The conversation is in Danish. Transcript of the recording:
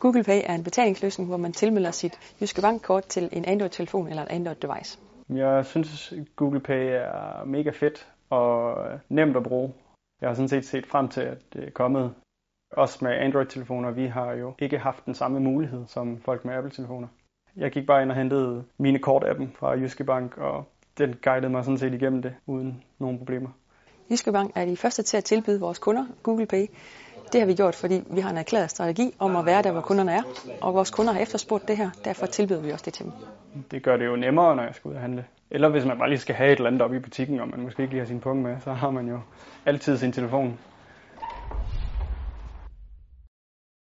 Google Pay er en betalingsløsning, hvor man tilmelder sit Jyske Bank-kort til en Android-telefon eller et Android-device. Jeg synes, Google Pay er mega fedt og nemt at bruge. Jeg har sådan set set frem til, at det er kommet. Også med Android-telefoner, vi har jo ikke haft den samme mulighed som folk med Apple-telefoner. Jeg gik bare ind og hentede mine kort-appen fra Jyske Bank, og den guidede mig sådan set igennem det uden nogen problemer. Jyske Bank er de første til at tilbyde vores kunder Google Pay. Det har vi gjort, fordi vi har en erklæret strategi om at være der, hvor kunderne er, og vores kunder har efterspurgt det her, derfor tilbyder vi også det til dem. Det gør det jo nemmere, når jeg skal ud og handle. Eller hvis man bare lige skal have et eller andet op i butikken, og man måske ikke lige har sin punkt med, så har man jo altid sin telefon